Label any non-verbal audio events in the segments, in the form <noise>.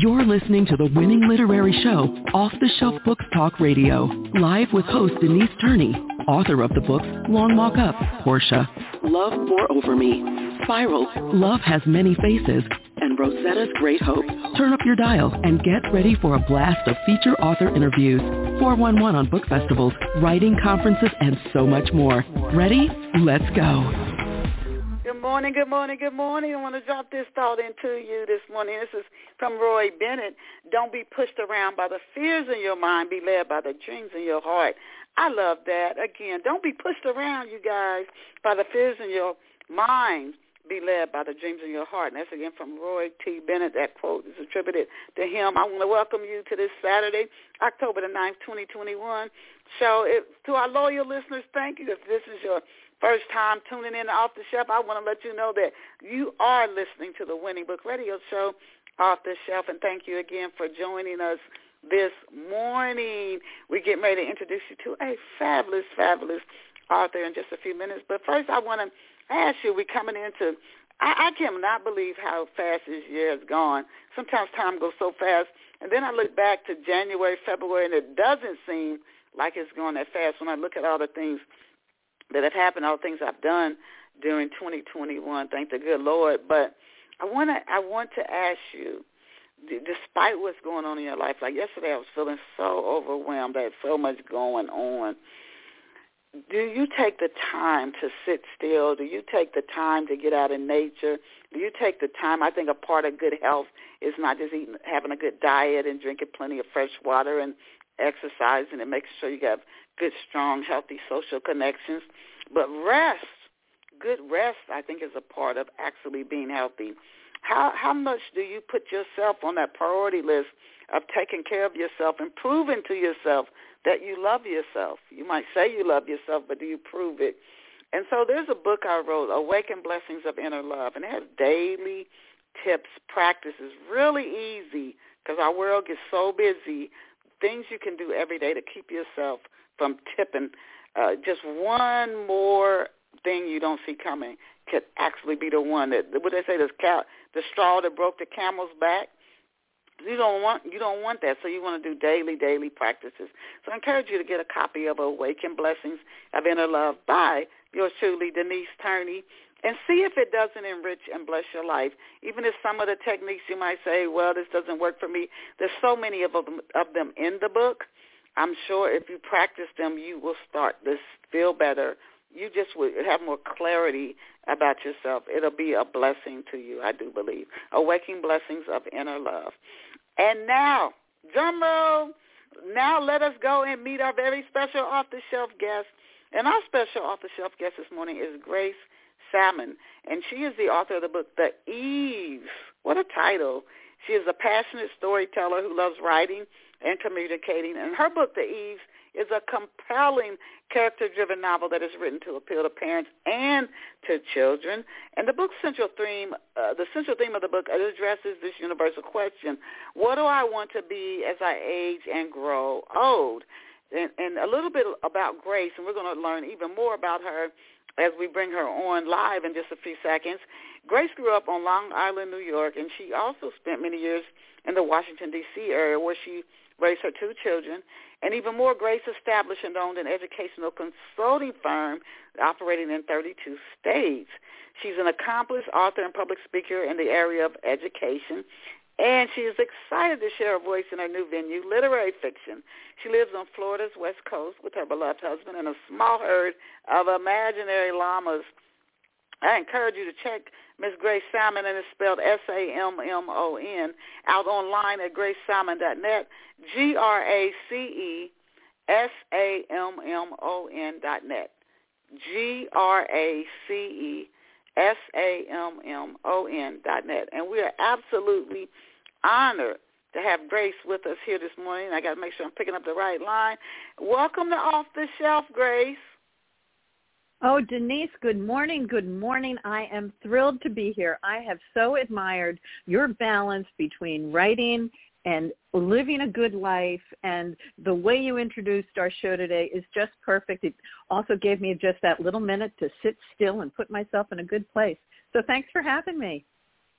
You're listening to the winning literary show, Off the Shelf Books Talk Radio, live with host Denise Turney, author of the books Long Walk Up, Portia, Love Pour Over Me, Spiral, Love Has Many Faces, and Rosetta's Great Hope. Turn up your dial and get ready for a blast of feature author interviews, 411 on book festivals, writing conferences, and so much more. Ready? Let's go. Good morning, good morning, good morning. I want to drop this thought into you this morning. This is from Roy Bennett. Don't be pushed around by the fears in your mind. Be led by the dreams in your heart. I love that. Again, don't be pushed around, you guys, by the fears in your mind. Be led by the dreams in your heart. And that's again from Roy T. Bennett. That quote is attributed to him. I want to welcome you to this Saturday, October the 9th, 2021 show. To our loyal listeners, thank you. If this is your first time tuning in to Off the Shelf, I want to let you know that you are listening to the Winning Book Radio Show Off the Shelf. And thank you again for joining us this morning. We're getting ready to introduce you to a fabulous, fabulous author in just a few minutes. But first, I want to ask you, we're coming into, I, I cannot believe how fast this year has gone. Sometimes time goes so fast. And then I look back to January, February, and it doesn't seem like it's going that fast when I look at all the things that have happened, all the things I've done during 2021. Thank the good Lord. But I want to I want to ask you, despite what's going on in your life, like yesterday, I was feeling so overwhelmed. Had so much going on. Do you take the time to sit still? Do you take the time to get out in nature? Do you take the time? I think a part of good health is not just eating, having a good diet and drinking plenty of fresh water and exercising and making sure you have good, strong, healthy social connections. But rest, good rest, I think is a part of actually being healthy. How how much do you put yourself on that priority list of taking care of yourself and proving to yourself that you love yourself? You might say you love yourself, but do you prove it? And so there's a book I wrote, Awaken Blessings of Inner Love, and it has daily tips, practices, really easy because our world gets so busy. Things you can do every day to keep yourself from tipping. Uh, just one more thing you don't see coming could actually be the one that what they say the cow the straw that broke the camel's back. You don't want you don't want that, so you want to do daily, daily practices. So I encourage you to get a copy of Awaken Blessings of Inner Love by yours truly, Denise Turney, and see if it doesn't enrich and bless your life. Even if some of the techniques you might say, well, this doesn't work for me. There's so many of them, of them in the book I'm sure if you practice them, you will start to feel better. You just will have more clarity about yourself. It'll be a blessing to you, I do believe. Awakening blessings of inner love. And now, drum roll. Now let us go and meet our very special off-the-shelf guest. And our special off-the-shelf guest this morning is Grace Sammon, and she is the author of the book The Eves. What a title. She is a passionate storyteller who loves writing and communicating. And her book, The Eves, is a compelling character-driven novel that is written to appeal to parents and to children. And the book's central theme, uh, the central theme of the book addresses this universal question: What do I want to be as I age and grow old? And, and a little bit about Grace, and we're going to learn even more about her as we bring her on live in just a few seconds. Grace grew up on Long Island, New York, and she also spent many years in the Washington, D.C. area where she raised her two children, and even more, Grace established and owned an educational consulting firm operating in 32 states. She's an accomplished author and public speaker in the area of education, and she is excited to share her voice in her new venue, literary fiction. She lives on Florida's west coast with her beloved husband and a small herd of imaginary llamas. I encourage you to check Miss Grace Sammon, and it's spelled S-A-M-M-O-N, out online at gracesammon.net, G-R-A-C-E-S-A-M-M-O-N dot net, G-R-A-C-E-S-A-M-M-O-N dot net. And we are absolutely honored to have Grace with us here this morning. I got to make sure I'm picking up the right line. Welcome to Off the Shelf, Grace. Oh, Denise, good morning. Good morning. I am thrilled to be here. I have so admired your balance between writing and living a good life and the way you introduced our show today is just perfect. It also gave me just that little minute to sit still and put myself in a good place. So thanks for having me.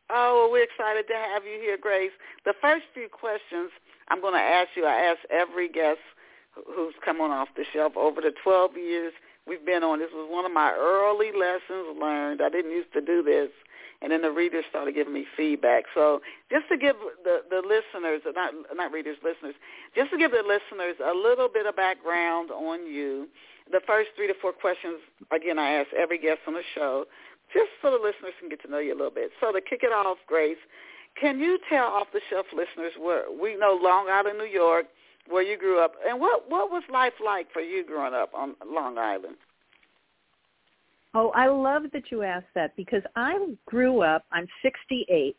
Oh, well, we're excited to have you here, Grace. The first few questions I'm going to ask you, I ask every guest who's come on off the shelf over the 12 years we've been on. This was one of my early lessons learned. I didn't used to do this. And then the readers started giving me feedback. So just to give the, the listeners, not, not readers, listeners, just to give the listeners a little bit of background on you, the first three to four questions, again, I ask every guest on the show just so the listeners can get to know you a little bit. So to kick it off, Grace, can you tell off-the-shelf listeners where we know Long Island, New York, where you grew up, and what what was life like for you growing up on Long Island? Oh, I love that you asked that because I grew up. I'm 68,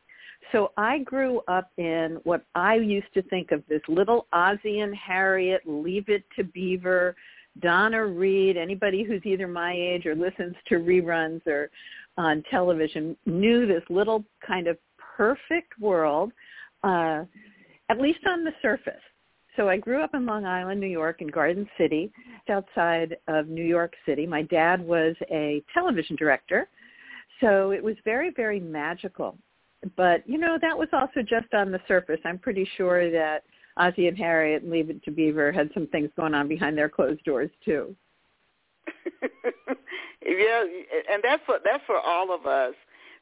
so I grew up in what I used to think of this little Ozzie and Harriet, Leave It to Beaver, Donna Reed. Anybody who's either my age or listens to reruns or on television knew this little kind of perfect world, uh, at least on the surface. So I grew up in Long Island, New York, in Garden City, outside of New York City. My dad was a television director, so it was very, very magical. But, you know, that was also just on the surface. I'm pretty sure that Ozzie and Harriet and Leave It to Beaver had some things going on behind their closed doors, too. <laughs> yeah, and that's for that's for all of us.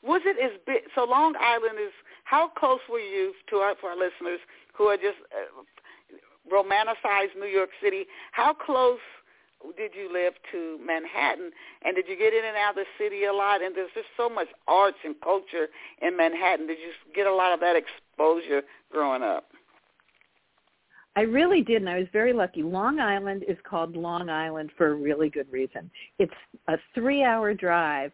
Was it as big? So Long Island is. How close were you to our for our listeners who are just uh, romanticized New York City? How close did you live to Manhattan? And did you get in and out of the city a lot? And there's just so much arts and culture in Manhattan. Did you get a lot of that exposure growing up? I really did, and I was very lucky. Long Island is called Long Island for a really good reason. It's a three-hour drive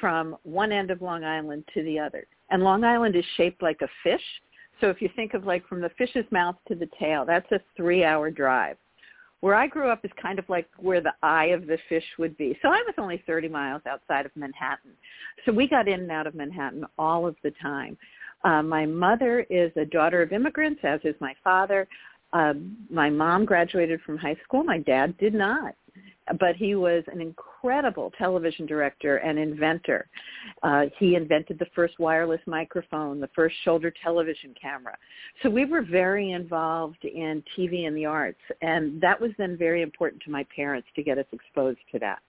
from one end of Long Island to the other. And Long Island is shaped like a fish. So if you think of like from the fish's mouth to the tail, that's a three-hour drive. Where I grew up is kind of like where the eye of the fish would be. So I was only 30 miles outside of Manhattan. So we got in and out of Manhattan all of the time. Uh, my mother is a daughter of immigrants, as is my father. Uh, my mom graduated from high school. My dad did not but he was an incredible television director and inventor. Uh, he invented the first wireless microphone, the first shoulder television camera. So we were very involved in TV and the arts, and that was then very important to my parents to get us exposed to that.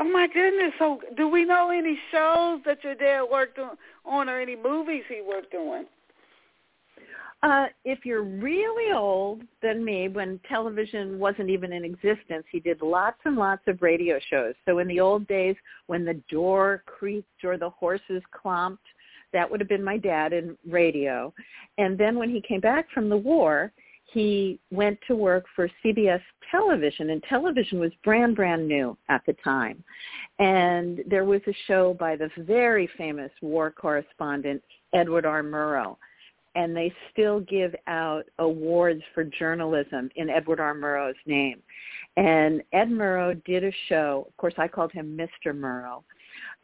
Oh my goodness! So, do we know any shows that your dad worked on, or any movies he worked on? Uh, if you're really old than me, when television wasn't even in existence, he did lots and lots of radio shows. So in the old days, when the door creaked or the horses clomped, that would have been my dad in radio. And then when he came back from the war, he went to work for CBS television, and television was brand, brand new at the time. And there was a show by the very famous war correspondent, Edward R. Murrow and they still give out awards for journalism in Edward R. Murrow's name. And Ed Murrow did a show. Of course, I called him Mr. Murrow.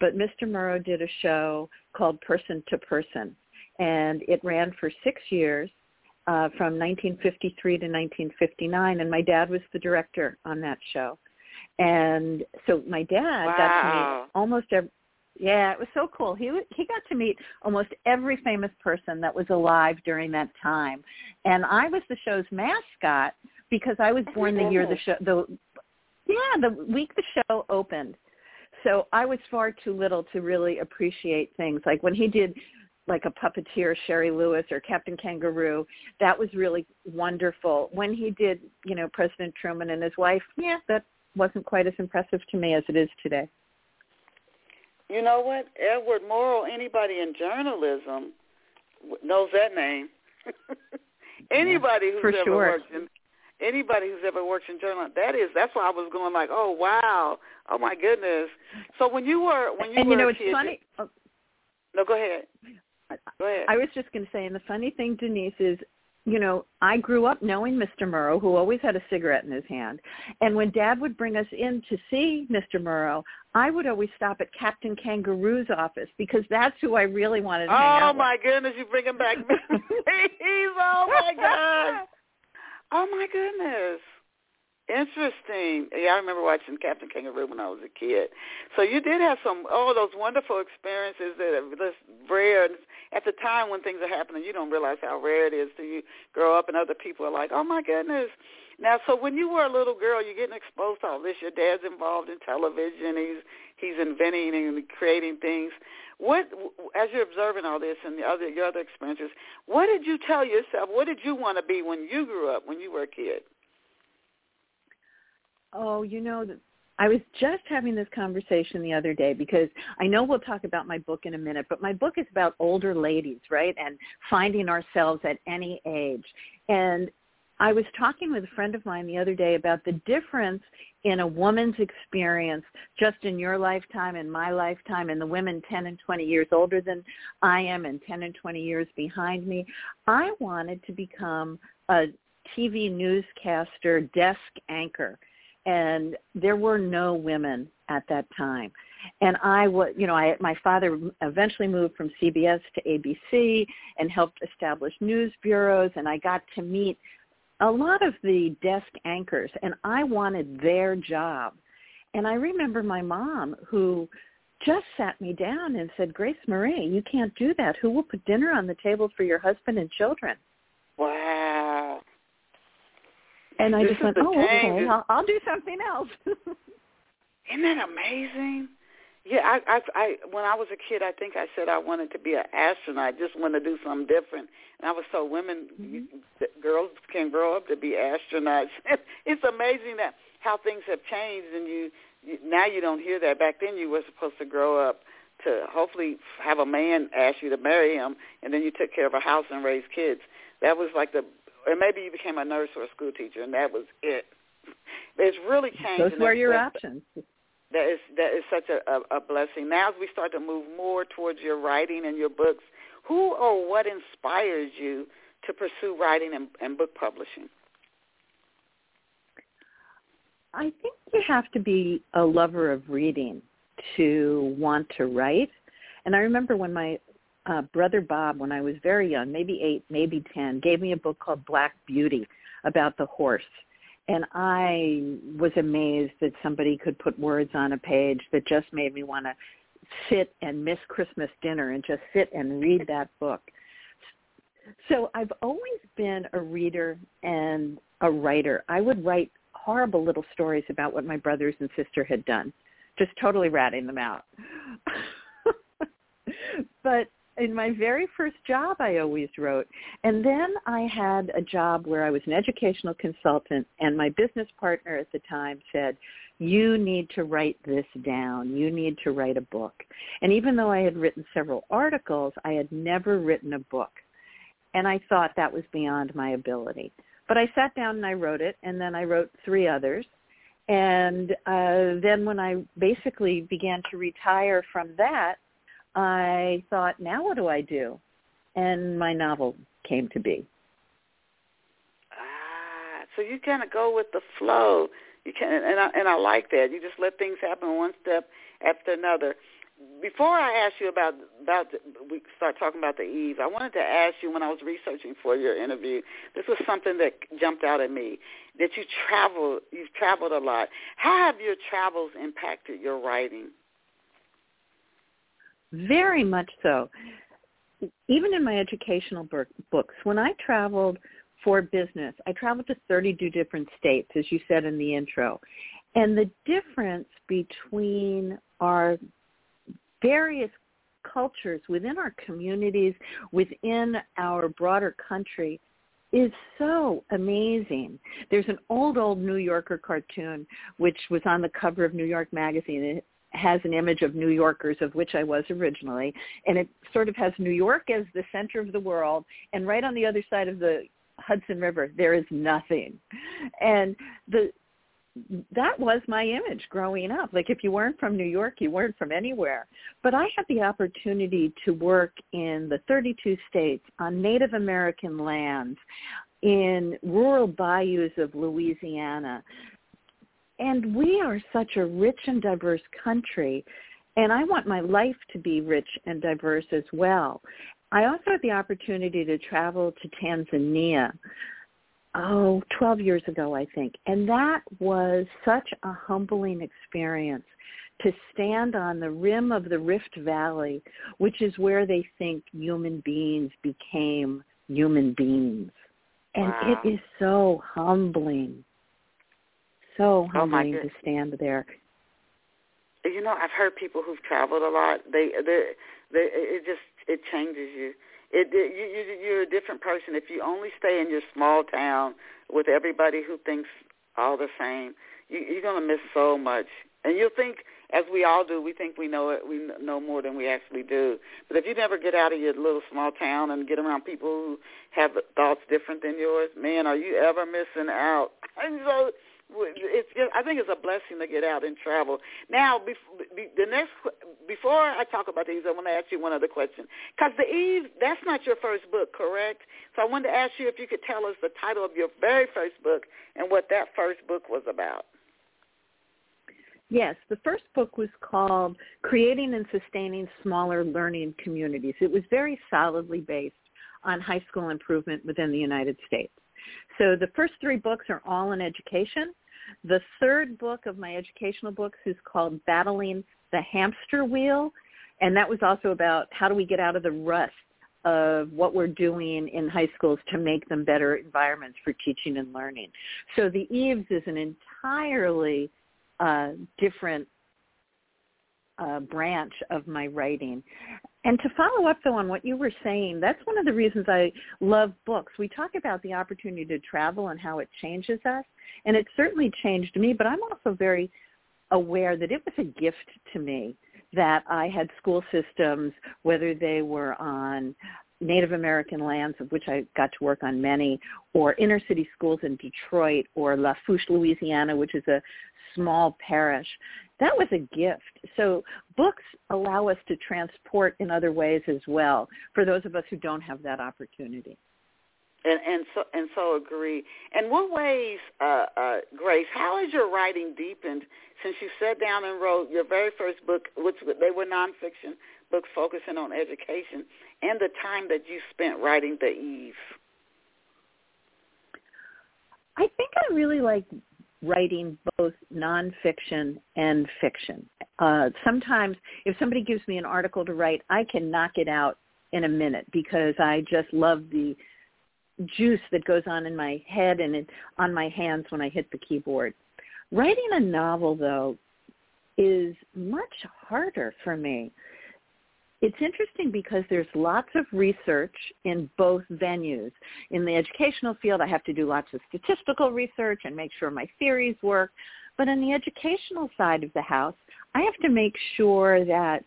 But Mr. Murrow did a show called Person to Person. And it ran for six years uh, from 1953 to 1959. And my dad was the director on that show. And so my dad wow. got to meet almost every, yeah, it was so cool. He he got to meet almost every famous person that was alive during that time, and I was the show's mascot because I was born the year the show the yeah the week the show opened. So I was far too little to really appreciate things like when he did like a puppeteer Shari Lewis or Captain Kangaroo. That was really wonderful. When he did, you know, President Truman and his wife, yeah, that wasn't quite as impressive to me as it is today. You know what? Edward Murrow, anybody in journalism knows that name. <laughs> anybody who's For ever sure. worked in anybody who's ever worked in journalism, that is that's why I was going like, oh wow, oh my goodness. So when you were when you and were you know a it's kid, funny. Oh, no, go ahead. Go ahead. I was just going to say, and the funny thing, Denise, is you know, I grew up knowing Mr. Murrow, who always had a cigarette in his hand. And when Dad would bring us in to see Mr. Murrow, I would always stop at Captain Kangaroo's office because that's who I really wanted to be. oh hang out oh, my goodness, you bring him back <laughs> oh my <laughs> god. Oh my goodness. Interesting. Yeah, I remember watching Captain Kangaroo when I was a kid. So you did have some oh those wonderful experiences that are just rare. At the time when things are happening, you don't realize how rare it is till you grow up and other people are like, oh my goodness. Now, so when you were a little girl, you're getting exposed to all this. Your dad's involved in television. He's he's inventing and creating things. What, as you're observing all this and the other your other experiences, what did you tell yourself? What did you want to be when you grew up? When you were a kid? Oh, you know, I was just having this conversation the other day because I know we'll talk about my book in a minute, but my book is about older ladies, right? And finding ourselves at any age. And I was talking with a friend of mine the other day about the difference in a woman's experience just in your lifetime and my lifetime and the women 10 and 20 years older than I am and 10 and 20 years behind me. I wanted to become a TV newscaster desk anchor and there were no women at that time. And I was, you know, I my father eventually moved from CBS to ABC and helped establish news bureaus, and I got to meet a lot of the desk anchors, and I wanted their job. And I remember my mom who just sat me down and said, Grace Marie, you can't do that. Who will put dinner on the table for your husband and children? Wow. And I this just went, oh, okay, I'll, I'll do something else. <laughs> Isn't that amazing? Yeah, I, I, I, when I was a kid, I think I said I wanted to be an astronaut. I just wanted to do something different. And I was told women, mm-hmm. girls can grow up to be astronauts. <laughs> it's amazing that how things have changed, and you, you now you don't hear that. Back then, you were supposed to grow up to hopefully have a man ask you to marry him, and then you took care of a house and raised kids. That was like the or maybe you became a nurse or a school teacher, and that was it. <laughs> It's really changed. Those were your options. That is that is such a, a, a blessing. Now, as we start to move more towards your writing and your books, who or what inspires you to pursue writing and, and book publishing? I think you have to be a lover of reading to want to write. And I remember when my uh, brother Bob, when I was very young, maybe eight, maybe ten, gave me a book called Black Beauty about the horse. And I was amazed that somebody could put words on a page that just made me want to sit and miss Christmas dinner and just sit and read that book. So I've always been a reader and a writer. I would write horrible little stories about what my brothers and sister had done, just totally ratting them out. <laughs> but in my very first job I always wrote. And then I had a job where I was an educational consultant and my business partner at the time said, you need to write this down. You need to write a book. And even though I had written several articles, I had never written a book. And I thought that was beyond my ability. But I sat down and I wrote it, and then I wrote three others. And uh, then when I basically began to retire from that, I thought, now what do I do? And my novel came to be. Ah, so you kind of go with the flow. You can, and I, and I like that. You just let things happen one step after another. Before I ask you about about we start talking about the Eve, I wanted to ask you when I was researching for your interview. This was something that jumped out at me. That you travel, you've traveled a lot. How have your travels impacted your writing? Very much so. Even in my educational books, when I traveled for business, I traveled to 32 different states, as you said in the intro. And the difference between our various cultures within our communities, within our broader country, is so amazing. There's an old, old New Yorker cartoon which was on the cover of New York Magazine has an image of New Yorkers, of which I was originally, and it sort of has New York as the center of the world, and right on the other side of the Hudson River, there is nothing. And the that was my image growing up. Like if you weren't from New York, you weren't from anywhere. But I had the opportunity to work in the 32 states on Native American lands, in rural bayous of Louisiana, and we are such a rich and diverse country, and I want my life to be rich and diverse as well. I also had the opportunity to travel to Tanzania oh, 12 years ago, I think. And that was such a humbling experience to stand on the rim of the Rift Valley, which is where they think human beings became human beings. And wow. it is so humbling. So Oh, humbling to stand there. You know, I've heard people who've traveled a lot. They, they, they it just it changes you. It, it you, you you're a different person if you only stay in your small town with everybody who thinks all the same. You, you're gonna miss so much, and you'll think, as we all do, we think we know it, we know more than we actually do. But if you never get out of your little small town and get around people who have thoughts different than yours, man, are you ever missing out? <laughs> And so it's just, I think it's a blessing to get out and travel. Now, bef- be, the next before I talk about these, I want to ask you one other question. Because the Eve, that's not your first book, correct? So I wanted to ask you if you could tell us the title of your very first book and what that first book was about. Yes, the first book was called Creating and Sustaining Smaller Learning Communities. It was very solidly based on high school improvement within the United States. So the first three books are all in education. The third book of my educational books is called Battling the Hamster Wheel, and that was also about how do we get out of the rust of what we're doing in high schools to make them better environments for teaching and learning. So the Eves is an entirely uh, different uh, branch of my writing. And to follow up though on what you were saying, that's one of the reasons I love books. We talk about the opportunity to travel and how it changes us, and it certainly changed me, but I'm also very aware that it was a gift to me that I had school systems, whether they were on Native American lands, of which I got to work on many, or inner city schools in Detroit, or Lafourche, Louisiana, which is a small parish. That was a gift. So books allow us to transport in other ways as well for those of us who don't have that opportunity. And and so and so agree. And what ways, uh, uh, Grace? How has your writing deepened since you sat down and wrote your very first book, which they were nonfiction books focusing on education, and the time that you spent writing the Eve? I think I really like writing both nonfiction and fiction. Uh, sometimes if somebody gives me an article to write, I can knock it out in a minute because I just love the juice that goes on in my head and in, on my hands when I hit the keyboard. Writing a novel, though, is much harder for me. It's interesting because there's lots of research in both venues. In the educational field, I have to do lots of statistical research and make sure my theories work. But on the educational side of the house, I have to make sure that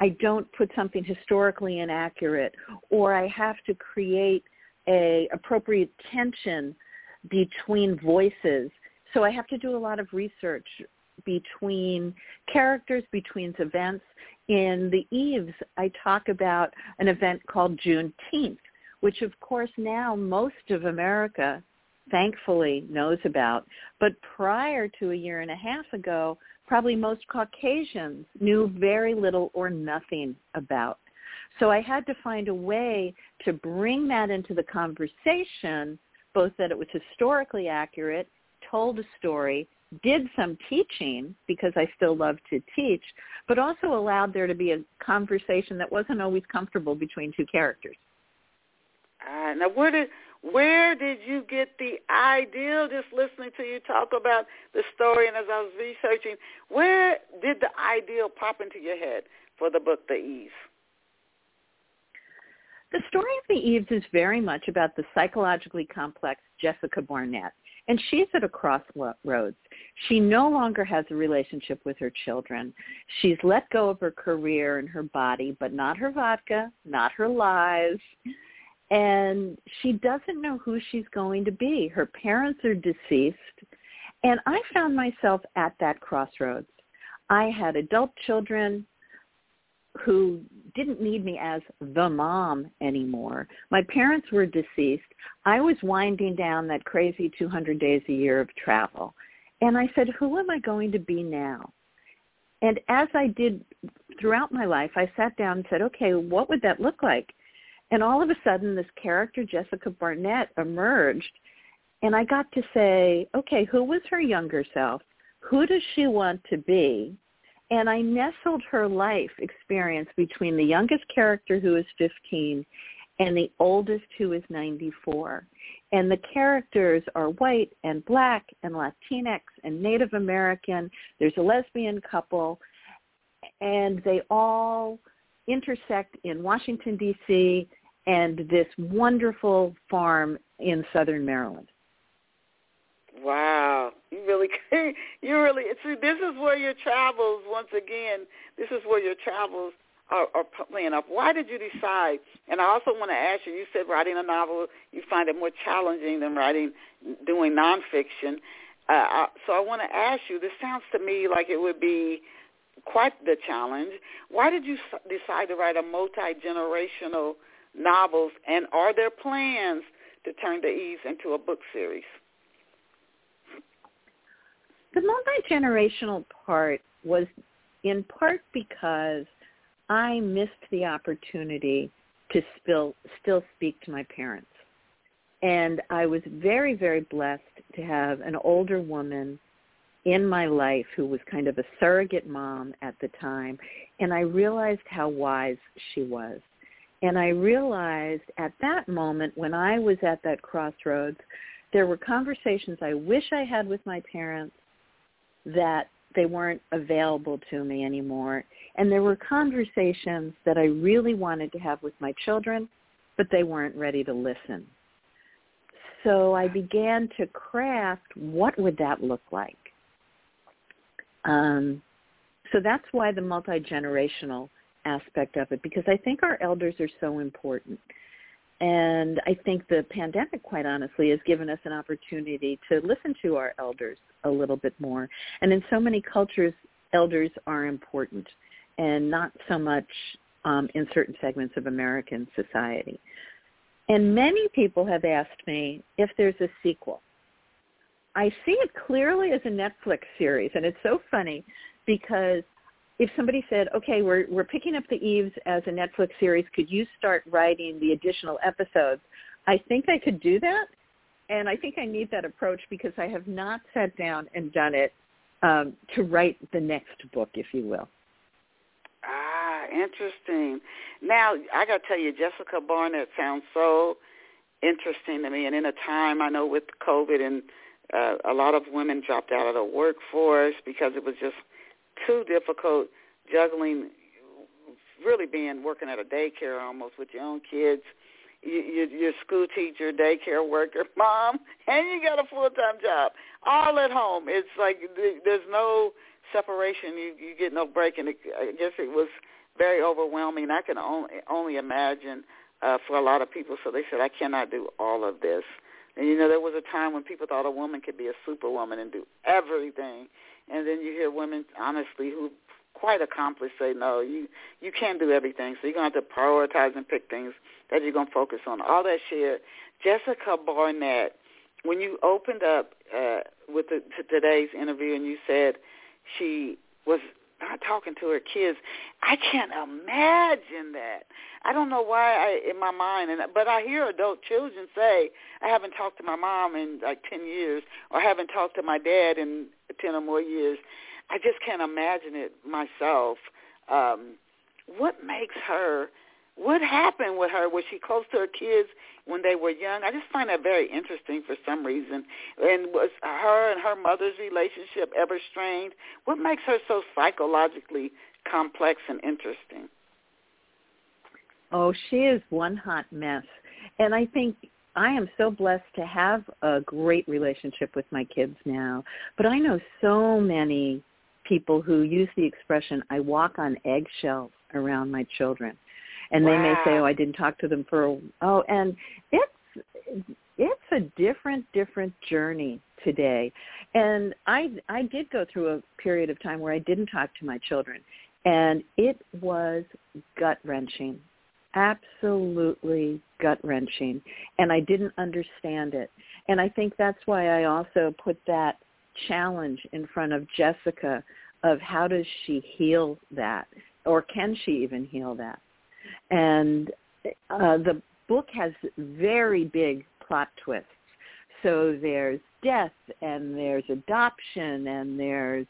I don't put something historically inaccurate or I have to create a appropriate tension between voices. So I have to do a lot of research between characters, between events. In the Eves, I talk about an event called Juneteenth, which of course now most of America thankfully knows about. But prior to a year and a half ago, probably most Caucasians knew very little or nothing about. So I had to find a way to bring that into the conversation, both that it was historically accurate, told a story, did some teaching because I still love to teach, but also allowed there to be a conversation that wasn't always comfortable between two characters. Uh, now, where did where did you get the idea? Just listening to you talk about the story, and as I was researching, where did the idea pop into your head for the book, The Eve? The story of the Eves is very much about the psychologically complex Jessica Barnett. And she's at a crossroads. She no longer has a relationship with her children. She's let go of her career and her body, but not her vodka, not her lies. And she doesn't know who she's going to be. Her parents are deceased. And I found myself at that crossroads. I had adult children who didn't need me as the mom anymore. My parents were deceased. I was winding down that crazy 200 days a year of travel. And I said, who am I going to be now? And as I did throughout my life, I sat down and said, okay, what would that look like? And all of a sudden, this character, Jessica Barnett, emerged. And I got to say, okay, who was her younger self? Who does she want to be? And I nestled her life experience between the youngest character who is 15 and the oldest who is 94. And the characters are white and black and Latinx and Native American. There's a lesbian couple and they all intersect in Washington, D.C. and this wonderful farm in southern Maryland. Wow, you really, <laughs> you really. See, this is where your travels. Once again, this is where your travels are, are playing up. Why did you decide? And I also want to ask you. You said writing a novel you find it more challenging than writing, doing nonfiction. Uh, so I want to ask you. This sounds to me like it would be quite the challenge. Why did you decide to write a multi-generational novels, and are there plans to turn the Eves into a book series? The multi-generational part was in part because I missed the opportunity to still, still speak to my parents. And I was very, very blessed to have an older woman in my life who was kind of a surrogate mom at the time, and I realized how wise she was. And I realized at that moment when I was at that crossroads, there were conversations I wish I had with my parents that they weren't available to me anymore. And there were conversations that I really wanted to have with my children, but they weren't ready to listen. So I began to craft what would that look like? Um, so that's why the multi-generational aspect of it, because I think our elders are so important. And I think the pandemic, quite honestly, has given us an opportunity to listen to our elders a little bit more. And in so many cultures, elders are important and not so much um, in certain segments of American society. And many people have asked me if there's a sequel. I see it clearly as a Netflix series, and it's so funny because if somebody said, "Okay, we're we're picking up the Eves as a Netflix series, could you start writing the additional episodes?" I think I could do that, and I think I need that approach because I have not sat down and done it um, to write the next book, if you will. Interesting. Now I got to tell you, Jessica Barnett sounds so interesting to me, and in a time I know with COVID and uh, a lot of women dropped out of the workforce because it was just too difficult juggling really being working at a daycare almost with your own kids you, you, school teacher, daycare worker, <laughs> mom, and you got a full-time job, all at home. It's like there's no separation. You you get no break, and it, I guess it was very overwhelming. I can only only imagine uh, for a lot of people. So they said, I cannot do all of this. And you know, there was a time when people thought a woman could be a superwoman and do everything, and then you hear women, honestly, who quite accomplished say, no, you you can't do everything. So you're gonna have to prioritize and pick things that you're gonna focus on. All that shared. Jessica Barnett, when you opened up uh, with the, today's interview and you said she was not talking to her kids. I can't imagine that. I don't know why I in my mind and but I hear adult children say, I haven't talked to my mom in like 10 years or I haven't talked to my dad in 10 or more years. I just can't imagine it myself. Um what makes her what happened with her? Was she close to her kids when they were young? I just find that very interesting for some reason. And was her and her mother's relationship ever strained? What makes her so psychologically complex and interesting? Oh, she is one hot mess. And I think I am so blessed to have a great relationship with my kids now. But I know so many people who use the expression, I walk on eggshells around my children and wow. they may say, "Oh, I didn't talk to them for a oh," and it's it's a different different journey today. And I I did go through a period of time where I didn't talk to my children, and it was gut wrenching, absolutely gut wrenching, and I didn't understand it. And I think that's why I also put that challenge in front of Jessica of how does she heal that or can she even heal that and uh, the book has very big plot twists. So there's death and there's adoption and there's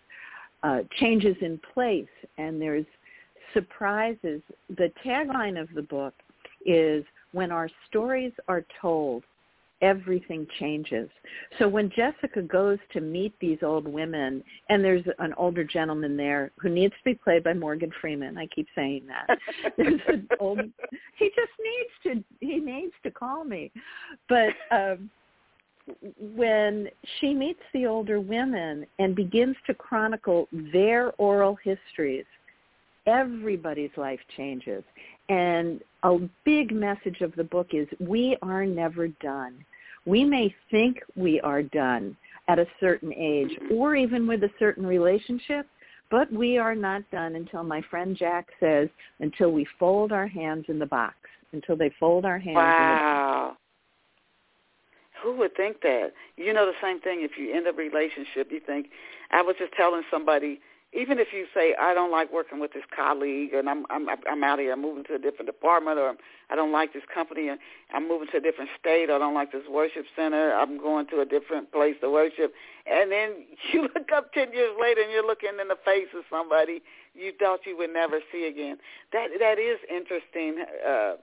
uh, changes in place and there's surprises. The tagline of the book is when our stories are told, everything changes. So when Jessica goes to meet these old women, and there's an older gentleman there who needs to be played by Morgan Freeman. I keep saying that. <laughs> there's an old. He just needs to. He needs to call me, but. um when she meets the older women and begins to chronicle their oral histories, everybody's life changes. And a big message of the book is we are never done. We may think we are done at a certain age or even with a certain relationship, but we are not done until my friend Jack says, until we fold our hands in the box, until they fold our hands wow. in the box. Who would think that? You know the same thing if you end a relationship, you think I was just telling somebody even if you say I don't like working with this colleague and I'm I'm I'm out of here, I'm moving to a different department, or I don't like this company and I'm moving to a different state, or I don't like this worship center, I'm going to a different place to worship, and then <laughs> you look up ten years later and you're looking in the face of somebody you thought you would never see again. That that is interesting. Uh,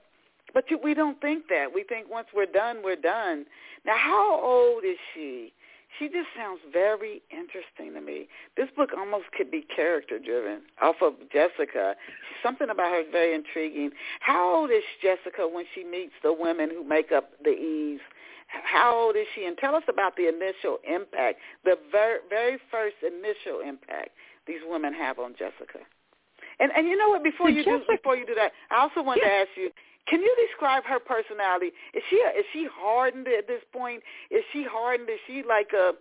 but you, we don't think that. We think once we're done, we're done. Now, how old is she? She just sounds very interesting to me. This book almost could be character driven off of Jessica. Something about her is very intriguing. How old is Jessica when she meets the women who make up the E's? How old is she? And tell us about the initial impact, the very, very first initial impact these women have on Jessica. And and you know what? Before you do before you do that, I also want yeah. to ask you: can you describe her personality? Is she is she hardened at this point? Is she hardened? Is she like a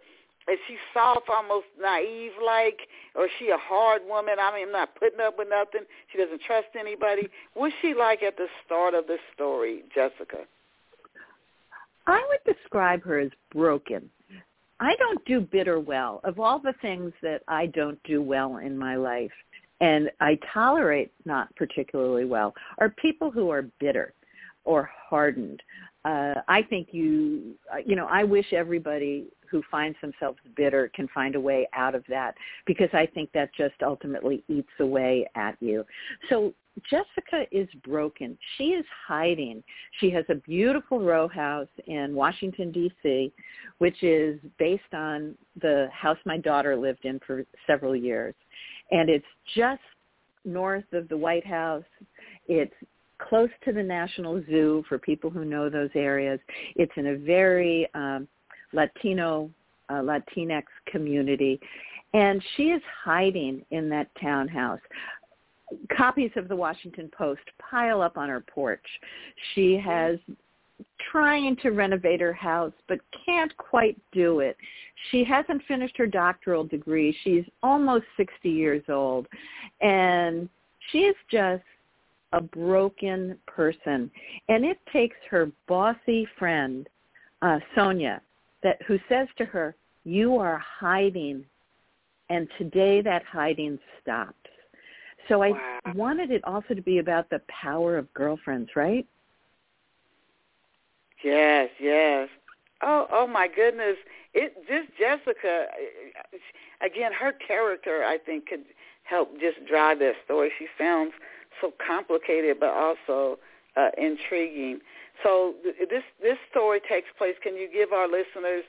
is she soft, almost naive like, or is she a hard woman? I mean, I'm not putting up with nothing. She doesn't trust anybody. What's she like at the start of the story, Jessica? I would describe her as broken. I don't do bitter well. Of all the things that I don't do well in my life, and I tolerate not particularly well are people who are bitter or hardened. Uh, I think you, uh, you know, I wish everybody who finds themselves bitter can find a way out of that because I think that just ultimately eats away at you. So Jessica is broken. She is hiding. She has a beautiful row house in Washington, D.C., which is based on the house my daughter lived in for several years and it's just north of the White House. It's close to the National Zoo for people who know those areas. It's in a very um, Latino, uh, Latinx community. And she is hiding in that townhouse. Copies of the Washington Post pile up on her porch. She has trying to renovate her house but can't quite do it. She hasn't finished her doctoral degree. She's almost 60 years old and she is just a broken person. And it takes her bossy friend, uh, Sonia, that who says to her, you are hiding and today that hiding stops. So I wow. wanted it also to be about the power of girlfriends, right? Yes, yes. Oh, oh my goodness! It just Jessica. Again, her character, I think, could help just drive that story. She sounds so complicated, but also uh, intriguing. So th- this this story takes place. Can you give our listeners?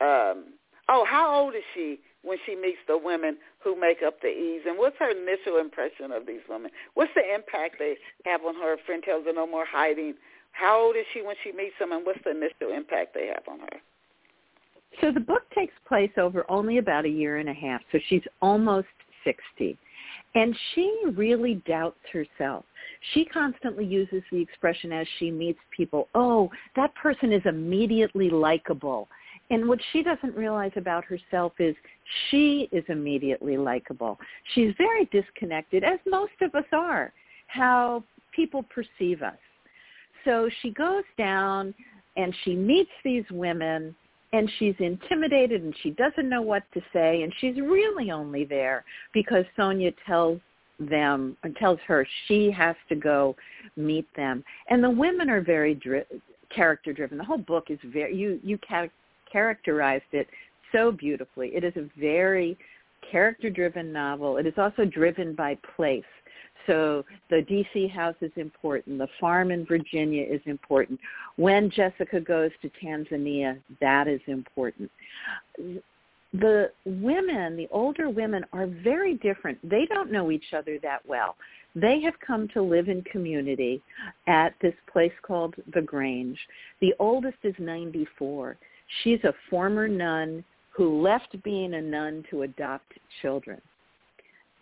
Um, oh, how old is she when she meets the women who make up the Eves, and what's her initial impression of these women? What's the impact they have on her? Friend tells her no more hiding how old is she when she meets them, and what's the initial impact they have on her? So the book takes place over only about a year and a half, so she's almost 60. And she really doubts herself. She constantly uses the expression as she meets people, oh, that person is immediately likable. And what she doesn't realize about herself is she is immediately likable. She's very disconnected, as most of us are, how people perceive us. So she goes down and she meets these women and she's intimidated and she doesn't know what to say and she's really only there because Sonia tells them and tells her she has to go meet them and the women are very dri- character driven the whole book is very you you ca- characterized it so beautifully. It is a very character-driven novel. It is also driven by place. So the DC house is important. The farm in Virginia is important. When Jessica goes to Tanzania, that is important. The women, the older women, are very different. They don't know each other that well. They have come to live in community at this place called The Grange. The oldest is 94. She's a former nun who left being a nun to adopt children.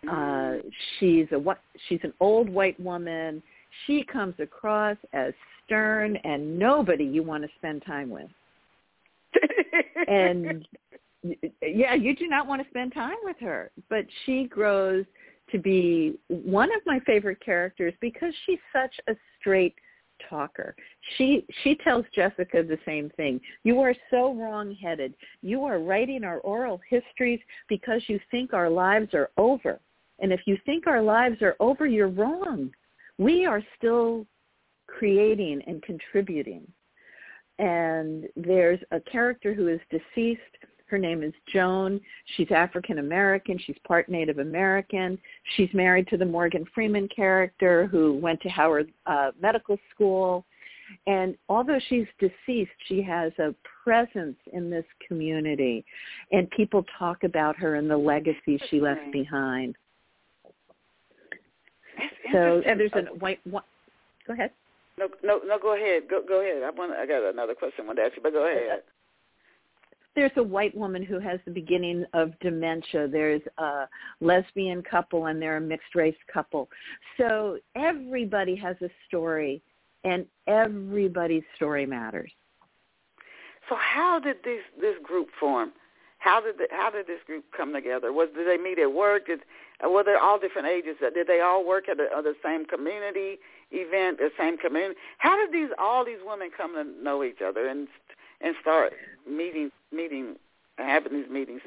Uh, she's a what? She's an old white woman. She comes across as stern and nobody you want to spend time with. <laughs> and yeah, you do not want to spend time with her. But she grows to be one of my favorite characters because she's such a straight talker. She she tells Jessica the same thing. You are so wrong-headed. You are writing our oral histories because you think our lives are over. And if you think our lives are over, you're wrong. We are still creating and contributing. And there's a character who is deceased her name is Joan. She's African American. She's part Native American. She's married to the Morgan Freeman character who went to Howard uh, Medical School. And although she's deceased, she has a presence in this community. And people talk about her and the legacy she left behind. So and there's a white. One, go ahead. No, no, no. Go ahead. Go, go ahead. I want. I got another question I want to ask you, but go uh, uh, ahead there's a white woman who has the beginning of dementia. There's a lesbian couple and they're a mixed race couple. So everybody has a story and everybody's story matters. So how did this this group form? How did the, how did this group come together? Was did they meet at work? Did Uh, were they're all different ages? Uh, did they all work at the, at the same community event, the same community? How did these all these women come to know each other and and start meeting meeting having these meetings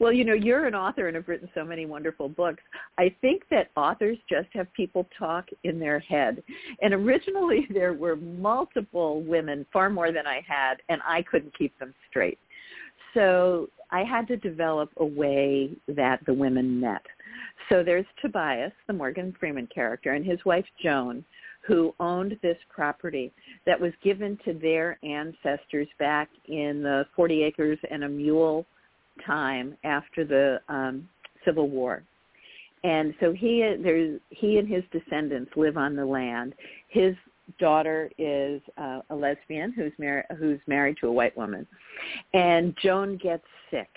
well, you know, you're an author and have written so many wonderful books. I think that authors just have people talk in their head. And originally <laughs> there were multiple women, far more than I had, and I couldn't keep them straight. So I had to develop a way that the women met. So there's Tobias, the Morgan Freeman character, and his wife Joan, who owned this property that was given to their ancestors back in the 40 acres and a mule time after the um, Civil War. And so he there's he and his descendants live on the land. His daughter is uh, a lesbian who's married who's married to a white woman, and Joan gets sick,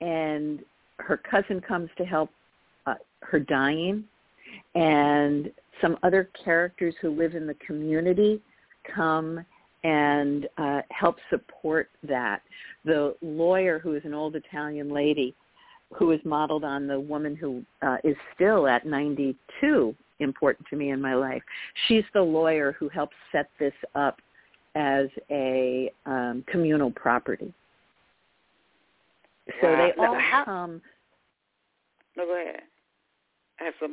and her cousin comes to help her dying, and some other characters who live in the community come and uh, help support that. The lawyer, who is an old Italian lady, who is modeled on the woman who uh, is still at 92 important to me in my life. She's the lawyer who helps set this up as a um, communal property. So wow. they all how, come. No, go ahead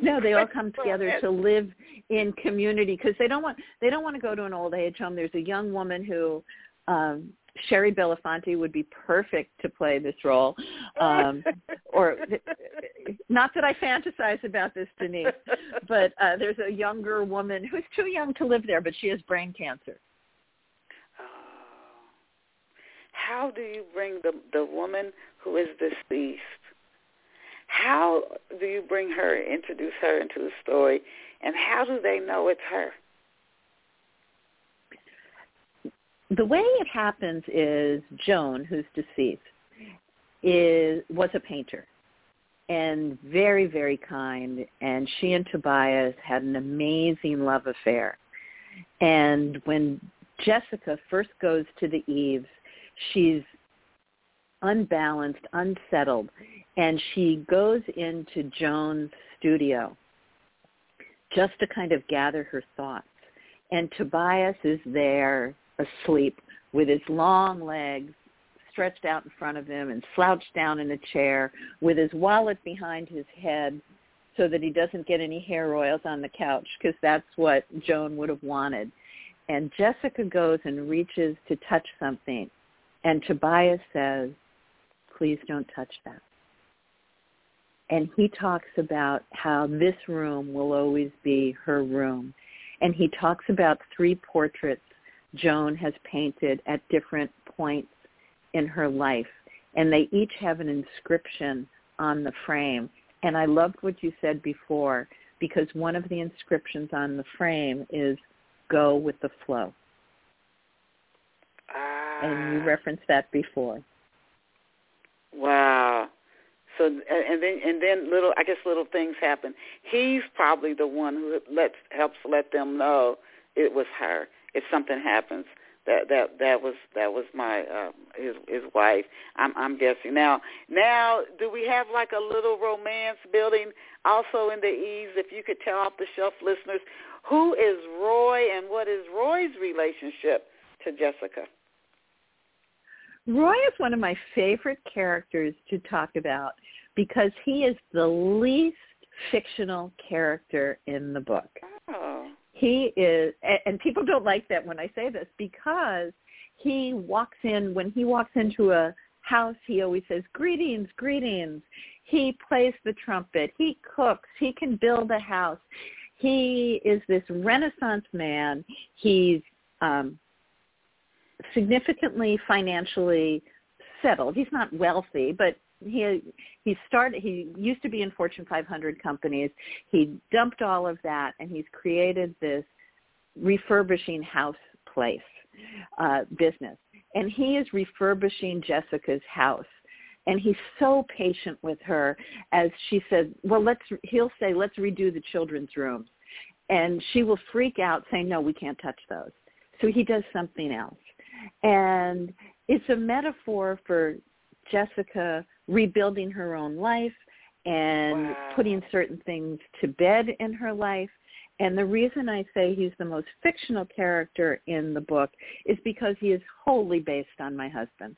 no, they all come together to live in community because they don't want they don't want to go to an old age home. There's a young woman who um Shari Belafonte would be perfect to play this role. Um, <laughs> or not that I fantasize about this, Denise, but uh, there's a younger woman who's too young to live there, but she has brain cancer. Oh. How do you bring the the woman who is deceased how do you bring her, introduce her into the story, and how do they know it's her? The way it happens is Joan, who's deceased, is was a painter and very, very kind. And she and Tobias had an amazing love affair. And when Jessica first goes to the Eves, she's unbalanced, unsettled, and she goes into Joan's studio just to kind of gather her thoughts. And Tobias is there asleep with his long legs stretched out in front of him and slouched down in a chair with his wallet behind his head so that he doesn't get any hair oils on the couch because that's what Joan would have wanted. And Jessica goes and reaches to touch something And Tobias says, please don't touch that. And he talks about how this room will always be her room. And he talks about three portraits Joan has painted at different points in her life. And they each have an inscription on the frame. And I loved what you said before because one of the inscriptions on the frame is go with the flow. And you ah. referenced that before. Wow. So and then and then little I guess little things happen. He's probably the one who lets helps let them know it was her if something happens. That that that was that was my uh, his his wife. I'm I'm guessing now. Now, do we have like a little romance building also in the Eves? If you could tell off the shelf listeners, who is Roy and what is Roy's relationship to Jessica? Roy is one of my favorite characters to talk about because he is the least fictional character in the book. Oh. He is, and people don't like that when I say this because he walks in, when he walks into a house, he always says, greetings, greetings. He plays the trumpet. He cooks. He can build a house. He is this renaissance man. He's um, significantly financially settled. He's not wealthy, but he he started he used to be in Fortune 500 companies. He dumped all of that and he's created this refurbishing house place uh, business. And he is refurbishing Jessica's house. And he's so patient with her as she says, well, let's, he'll say, let's redo the children's rooms. And she will freak out saying, no, we can't touch those. So he does something else. And it's a metaphor for Jessica rebuilding her own life and wow. putting certain things to bed in her life. And the reason I say he's the most fictional character in the book is because he is wholly based on my husband.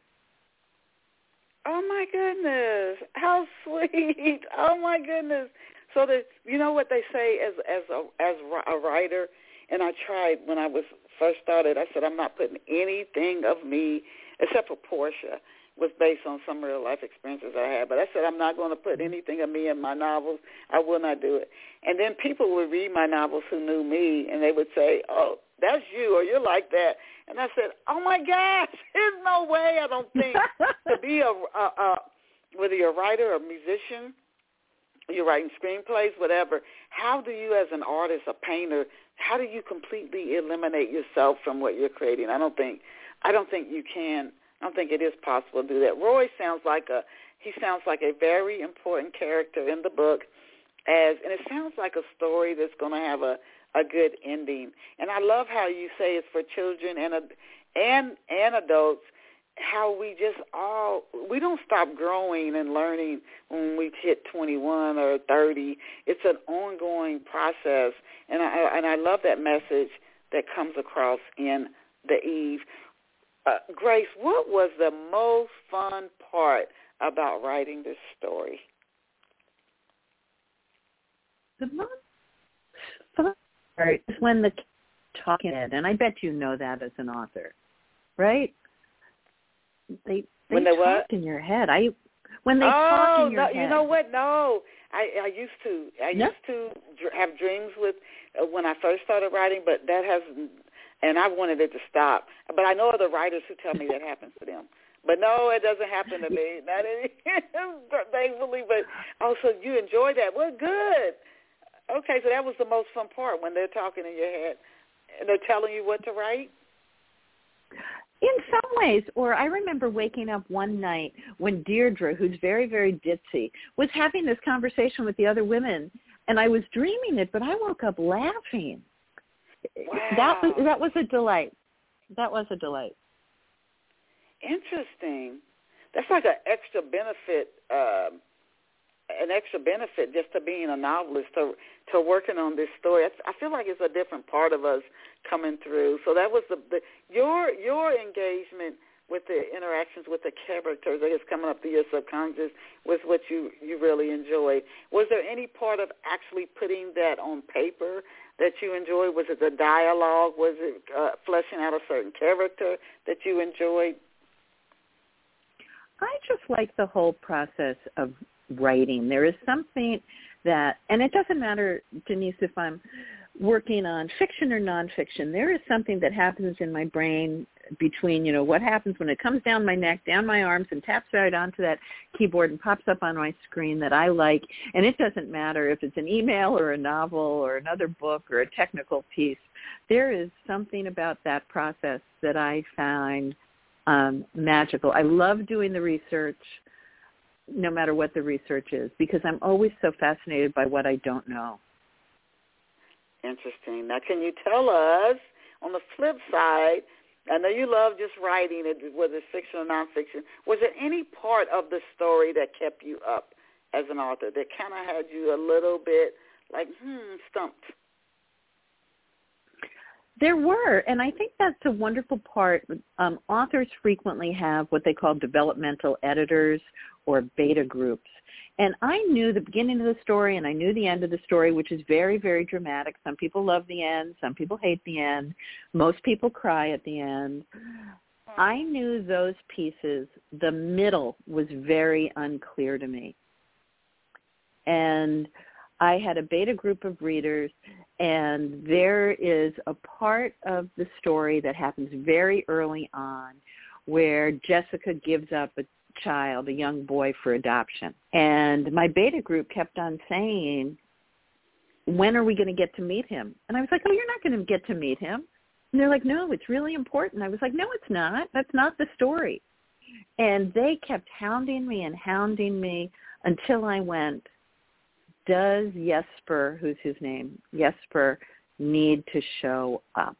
Oh my goodness! How <laughs> sweet! Oh my goodness! So that you know what they say as as a as a writer, and I tried when I was first started. I said I'm not putting anything of me except for Portia was based on some real life experiences I had. But I said I'm not going to put mm-hmm. anything of me in my novels. I will not do it. And then people would read my novels who knew me, and they would say, "Oh, that's you," or "You're like that." And I said, "Oh my gosh, <laughs> there's no way. I don't think <laughs> to be a, a, a whether you're a writer or a musician." You're writing screenplays, whatever. How do you, as an artist, a painter, how do you completely eliminate yourself from what you're creating? I don't think, I don't think you can I don't think it is possible to do that. Roy sounds like a he sounds like a very important character in the book, as and it sounds like a story that's going to have a a good ending. And I love how you say it's for children and and and adults. How we just all we don't stop growing and learning when we hit 21 or 30. It's an ongoing process, and I and I love that message that comes across in the Eve. Uh, Grace, what was the most fun part about writing this story? The most fun part is when the talking, it, and I bet you know that as an author, right? They they when talk what? in your head. I when they oh, talk in your no, head. you know what? No, I I used to I no? used to have dreams with uh, when I first started writing, but that has and I wanted it to stop. But I know other writers who tell me that happens to them. But no, it doesn't happen to me. <laughs> Not any, <laughs> thankfully. But also, you enjoy that. Well, good. Okay, so that was the most fun part when they're talking in your head and they're telling you what to write. In some ways, or I remember waking up one night when Deirdre, who's very, very ditzy, was having this conversation with the other women, and I was dreaming it, but I woke up laughing that was that was a delight. That was a delight. Interesting. That's like an extra benefit, uh, an extra benefit just to being a novelist, to to working on this story. I feel like it's a different part of us coming through. So that was the, the your your engagement with the interactions with the characters, I guess coming up through your subconscious was what you you really enjoyed. Was there any part of actually putting that on paper that you enjoyed? Was it the dialogue? Was it uh, fleshing out a certain character that you enjoyed? I just like the whole process of writing. There is something that, and it doesn't matter, Denise, if I'm working on fiction or nonfiction, there is something that happens in my brain between, you know, what happens when it comes down my neck, down my arms, and taps right onto that keyboard and pops up on my screen that I like. And it doesn't matter if it's an email or a novel or another book or a technical piece. There is something about that process that I find um, magical. I love doing the research no matter what the research is because I'm always so fascinated by what I don't know. Interesting. Now, can you tell us on the flip side? I know you love just writing it, whether it's fiction or nonfiction. Was there any part of the story that kept you up as an author that kind of had you a little bit like, hmm, stumped? There were, and I think that's a wonderful part. Um, authors frequently have what they call developmental editors or beta groups. And I knew the beginning of the story and I knew the end of the story, which is very, very dramatic. Some people love the end. Some people hate the end. Most people cry at the end. Hmm. I knew those pieces. The middle was very unclear to me. And I had a beta group of readers, and there is a part of the story that happens very early on where Jessica gives up a child, a young boy, for adoption. And my beta group kept on saying, when are we going to get to meet him? And I was like, oh, you're not going to get to meet him. And they're like, no, it's really important. I was like, no, it's not. That's not the story. And they kept hounding me and hounding me until I went, does Jesper, who's his name, Jesper, need to show up?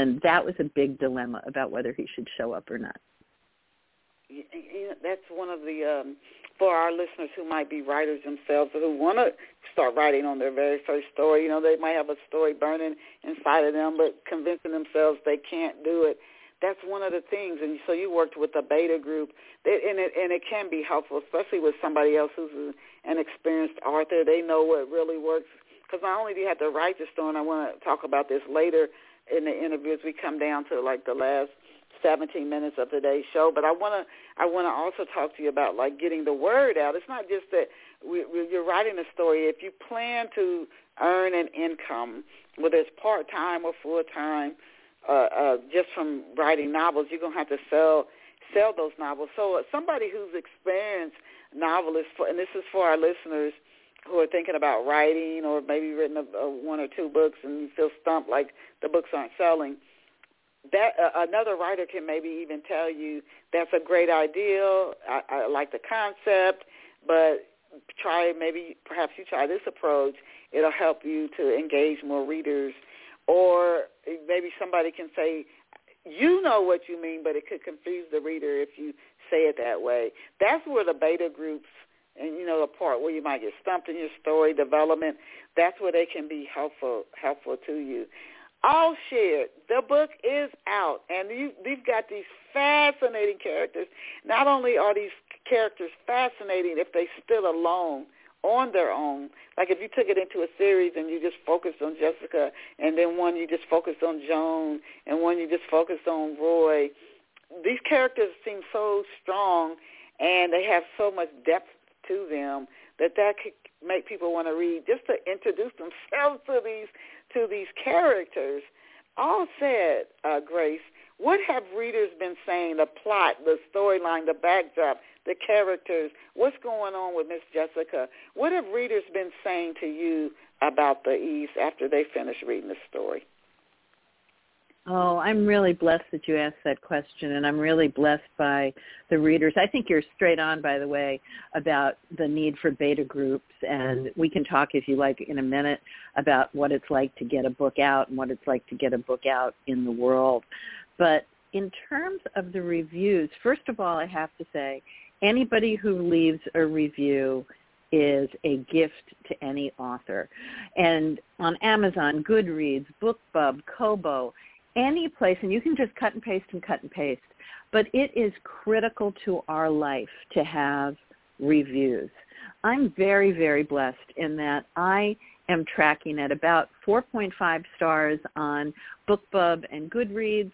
And that was a big dilemma about whether he should show up or not. That's one of the, um, for our listeners who might be writers themselves or who want to start writing on their very first story. You know, they might have a story burning inside of them, but convincing themselves they can't do it that's one of the things. And so you worked with a beta group, and it and it can be helpful, especially with somebody else who's an experienced author. They know what really works. Because not only do you have to write the story, and I want to talk about this later in the interview as we come down to like the last 17 minutes of today's show. But I want to I want to also talk to you about like getting the word out. It's not just that we, we, you're writing a story. If you plan to earn an income, whether it's part time or full time, uh, uh, just from writing novels, you're gonna have to sell sell those novels. So uh, somebody who's experienced novelist, for, and this is for our listeners who are thinking about writing or maybe written a, a one or two books and you feel stumped like the books aren't selling. That uh, another writer can maybe even tell you that's a great idea. I, I like the concept, but try maybe perhaps you try this approach. It'll help you to engage more readers or maybe somebody can say, you know what you mean, but it could confuse the reader if you say it that way. That's where the beta groups and you know the part where you might get stumped in your story development, that's where they can be helpful helpful to you. All shared. The book is out, and you, you've got these fascinating characters. Not only are these characters fascinating if they're still alone, on their own. Like if you took it into a series and you just focused on Jessica, and then one you just focused on Joan, and one you just focused on Roy. These characters seem so strong, and they have so much depth to them that that could make people want to read just to introduce themselves to these to these characters. All said, uh, Grace, what have readers been saying? The plot, the storyline, the backdrop the characters, what's going on with Miss Jessica. What have readers been saying to you about the Eves after they finish reading the story? Oh, I'm really blessed that you asked that question, and I'm really blessed by the readers. I think you're straight on, by the way, about the need for beta groups, and we can talk, if you like, in a minute about what it's like to get a book out and what it's like to get a book out in the world. But in terms of the reviews, first of all, I have to say anybody who leaves a review is a gift to any author. And on Amazon, Goodreads, BookBub, Kobo, any place, and you can just cut and paste and cut and paste. But it is critical to our life to have reviews. I'm very, very blessed in that I am tracking at about 4.5 stars on BookBub and Goodreads,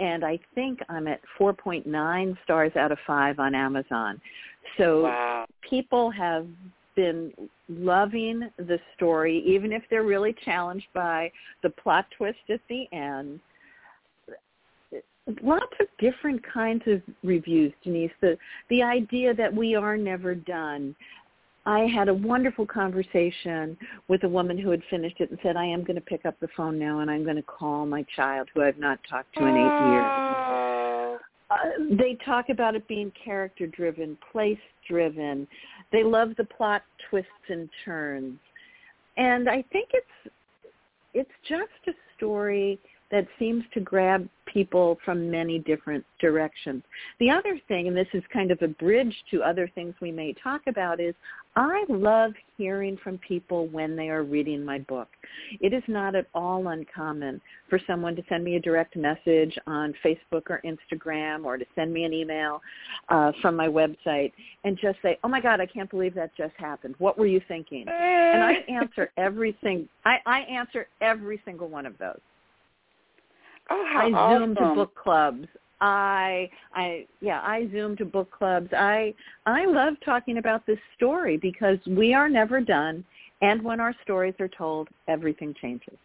and I think I'm at 4.9 stars out of 5 on Amazon. So wow. people have been loving the story, even if they're really challenged by the plot twist at the end. Lots of different kinds of reviews, Denise. The the idea that we are never done. I had a wonderful conversation with a woman who had finished it and said, I am going to pick up the phone now and I'm going to call my child who I've not talked to in eight years. Uh, they talk about it being character driven, place driven. They love the plot twists and turns. And I think it's it's just a story that seems to grab people from many different directions. The other thing, and this is kind of a bridge to other things we may talk about, is I love hearing from people when they are reading my book. It is not at all uncommon for someone to send me a direct message on Facebook or Instagram or to send me an email uh, from my website and just say, oh my God, I can't believe that just happened. What were you thinking? And I <laughs> answer everything. I, I answer every single one of those. Oh, how I awesome. zoom to book clubs. I I yeah, I zoom to book clubs. I I love talking about this story because we are never done and when our stories are told, everything changes.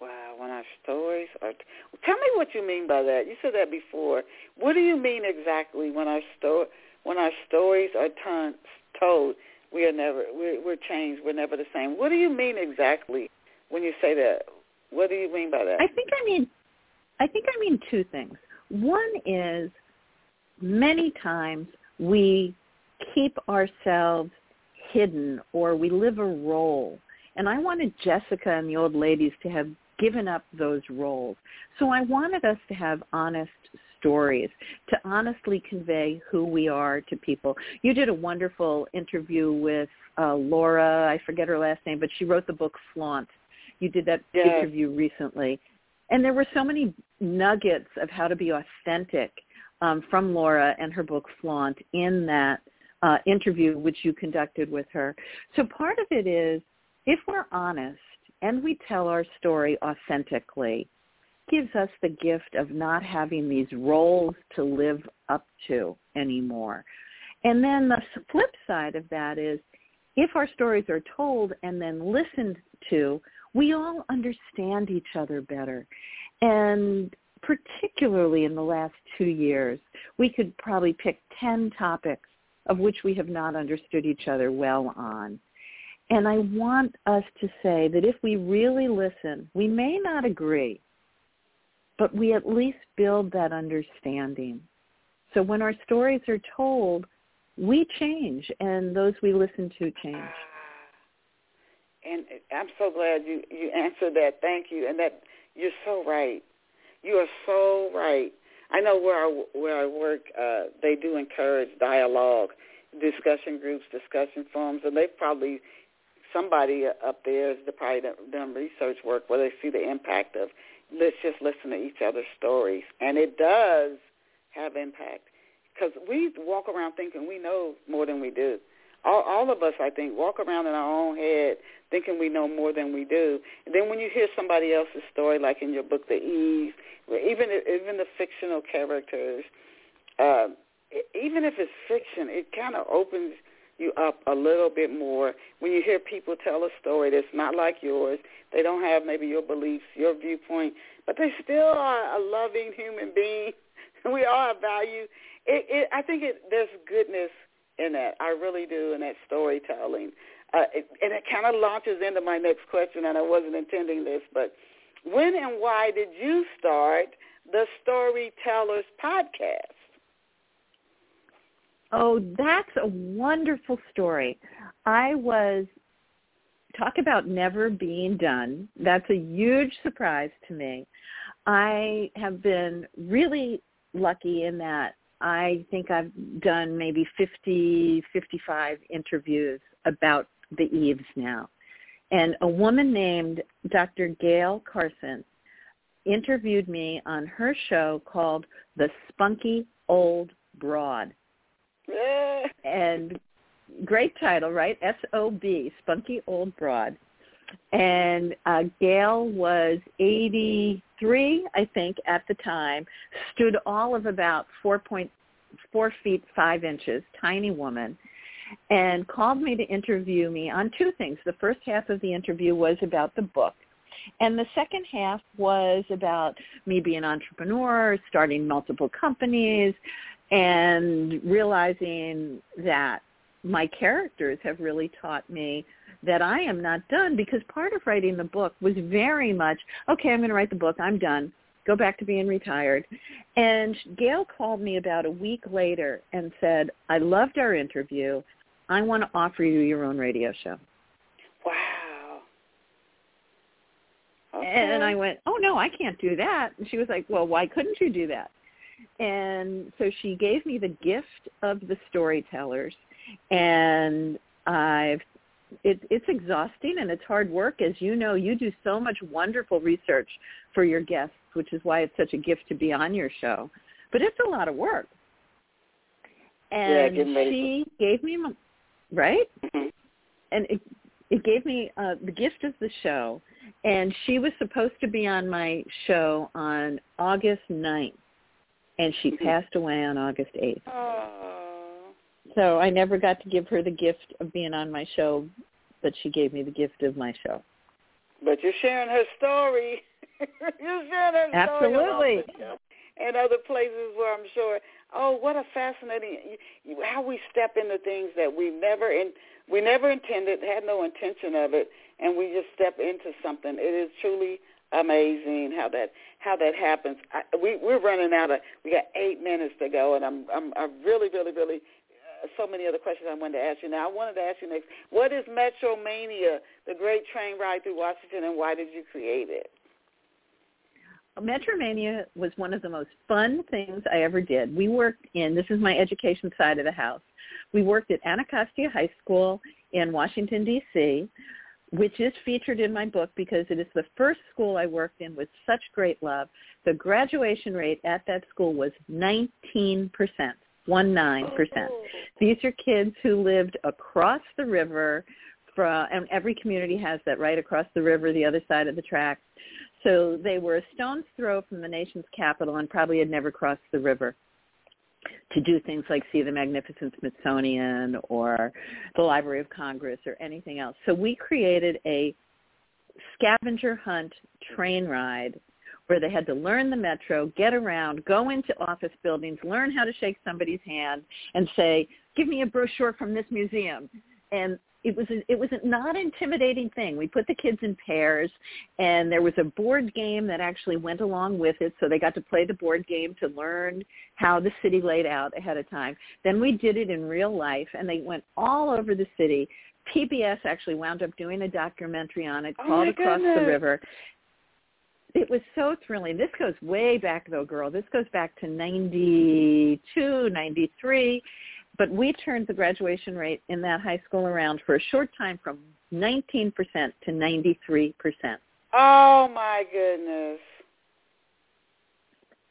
Wow, when our stories are t- Tell me what you mean by that. You said that before. What do you mean exactly when our sto- when our stories are t- told? We are never we're, we're changed. We're never the same. What do you mean exactly when you say that? What do you mean by that? I think I mean I think I mean two things. One is many times we keep ourselves hidden or we live a role. And I wanted Jessica and the old ladies to have given up those roles. So I wanted us to have honest stories, to honestly convey who we are to people. You did a wonderful interview with uh, Laura, I forget her last name, but she wrote the book Flaunt. You did that yes. interview recently. And there were so many nuggets of how to be authentic um, from Laura and her book Flaunt in that uh, interview which you conducted with her. So part of it is if we're honest and we tell our story authentically, gives us the gift of not having these roles to live up to anymore. And then the flip side of that is if our stories are told and then listened to, we all understand each other better. And particularly in the last two years, we could probably pick 10 topics of which we have not understood each other well on. And I want us to say that if we really listen, we may not agree, but we at least build that understanding. So when our stories are told, we change and those we listen to change and I'm so glad you you answered that. Thank you. And that you're so right. You are so right. I know where I where I work, uh, they do encourage dialogue, discussion groups, discussion forums, and they've probably somebody up there has probably done research work where they see the impact of let's just listen to each other's stories, and it does have impact because we walk around thinking we know more than we do all, all of us, I think, walk around in our own head thinking we know more than we do. And then when you hear somebody else's story, like in your book, The Eve, even even the fictional characters, uh, even if it's fiction, it kind of opens you up a little bit more when you hear people tell a story that's not like yours. They don't have maybe your beliefs, your viewpoint, but they still are a loving human being. <laughs> we all have value. It, it, I think it, there's goodness in that. I really do in that storytelling. Uh, it, and it kind of launches into my next question, and I wasn't intending this, but when and why did you start the Storytellers podcast? Oh, that's a wonderful story. I was talk about never being done. That's a huge surprise to me. I have been really lucky in that I think I've done maybe 50, 55 interviews about the Eves now. And a woman named Dr. Gail Carson interviewed me on her show called The Spunky Old Broad. Eh. and great title, right? S-O-B, Spunky Old Broad. And uh, Gail was 83, I think, at the time, stood all of about 4.4 feet 5 inches, tiny woman, and called me to interview me on two things. The first half of the interview was about the book. And the second half was about me being an entrepreneur, starting multiple companies, and realizing that my characters have really taught me that I am not done because part of writing the book was very much, okay, I'm going to write the book. I'm done. Go back to being retired. And Gail called me about a week later and said, I loved our interview. I want to offer you your own radio show. Wow. Okay. And I went, oh, no, I can't do that. And she was like, well, why couldn't you do that? And so she gave me the gift of the storytellers. And I've it, it's exhausting and it's hard work. As you know, you do so much wonderful research for your guests, which is why it's such a gift to be on your show. But it's a lot of work. And yeah, she gave me, right? Mm-hmm. And it, it gave me uh, the gift of the show. And she was supposed to be on my show on August 9th. And she mm-hmm. passed away on August 8th. Oh. So I never got to give her the gift of being on my show, but she gave me the gift of my show. But you're sharing her story. <laughs> you're sharing her Absolutely. story. And other places where I'm sure, oh, what a fascinating how we step into things that we never in we never intended, had no intention of it, and we just step into something. It is truly amazing how that how that happens. I, we we're running out of we got eight minutes to go, and I'm I'm I really really really so many other questions I wanted to ask you. Now, I wanted to ask you next, what is Metromania, the great train ride through Washington, and why did you create it? Metromania was one of the most fun things I ever did. We worked in, this is my education side of the house, we worked at Anacostia High School in Washington, D.C., which is featured in my book because it is the first school I worked in with such great love. The graduation rate at that school was 19% one nine percent. These are kids who lived across the river from, and every community has that right across the river, the other side of the tracks. So they were a stone's throw from the nation's capital and probably had never crossed the river to do things like see the magnificent Smithsonian or the Library of Congress or anything else. So we created a scavenger hunt train ride where they had to learn the metro, get around, go into office buildings, learn how to shake somebody's hand and say, give me a brochure from this museum. And it was a, it was a not intimidating thing. We put the kids in pairs, and there was a board game that actually went along with it, so they got to play the board game to learn how the city laid out ahead of time. Then we did it in real life, and they went all over the city. PBS actually wound up doing a documentary on it oh called Across goodness. the River, it was so thrilling. This goes way back though, girl. This goes back to 92, 93. But we turned the graduation rate in that high school around for a short time from 19% to 93%. Oh my goodness.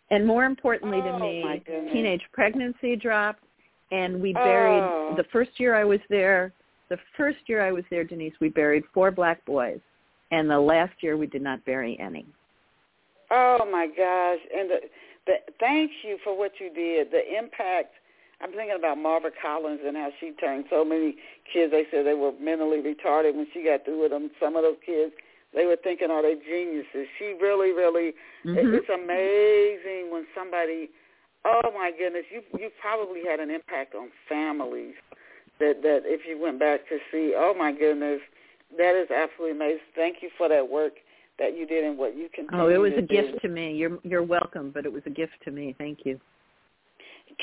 And more importantly oh, to me, teenage pregnancy dropped and we buried oh. the first year I was there, the first year I was there, Denise, we buried four black boys. And the last year we did not bury any. Oh my gosh! And the, the thank you for what you did. The impact. I'm thinking about Marva Collins and how she turned so many kids. They said they were mentally retarded when she got through with them. Some of those kids, they were thinking, "Are they geniuses?" She really, really. Mm-hmm. It's amazing when somebody. Oh my goodness! You you probably had an impact on families. That that if you went back to see, oh my goodness, that is absolutely amazing. Thank you for that work that you did and what you continue Oh, it was a gift to me. You're you're welcome, but it was a gift to me. Thank you.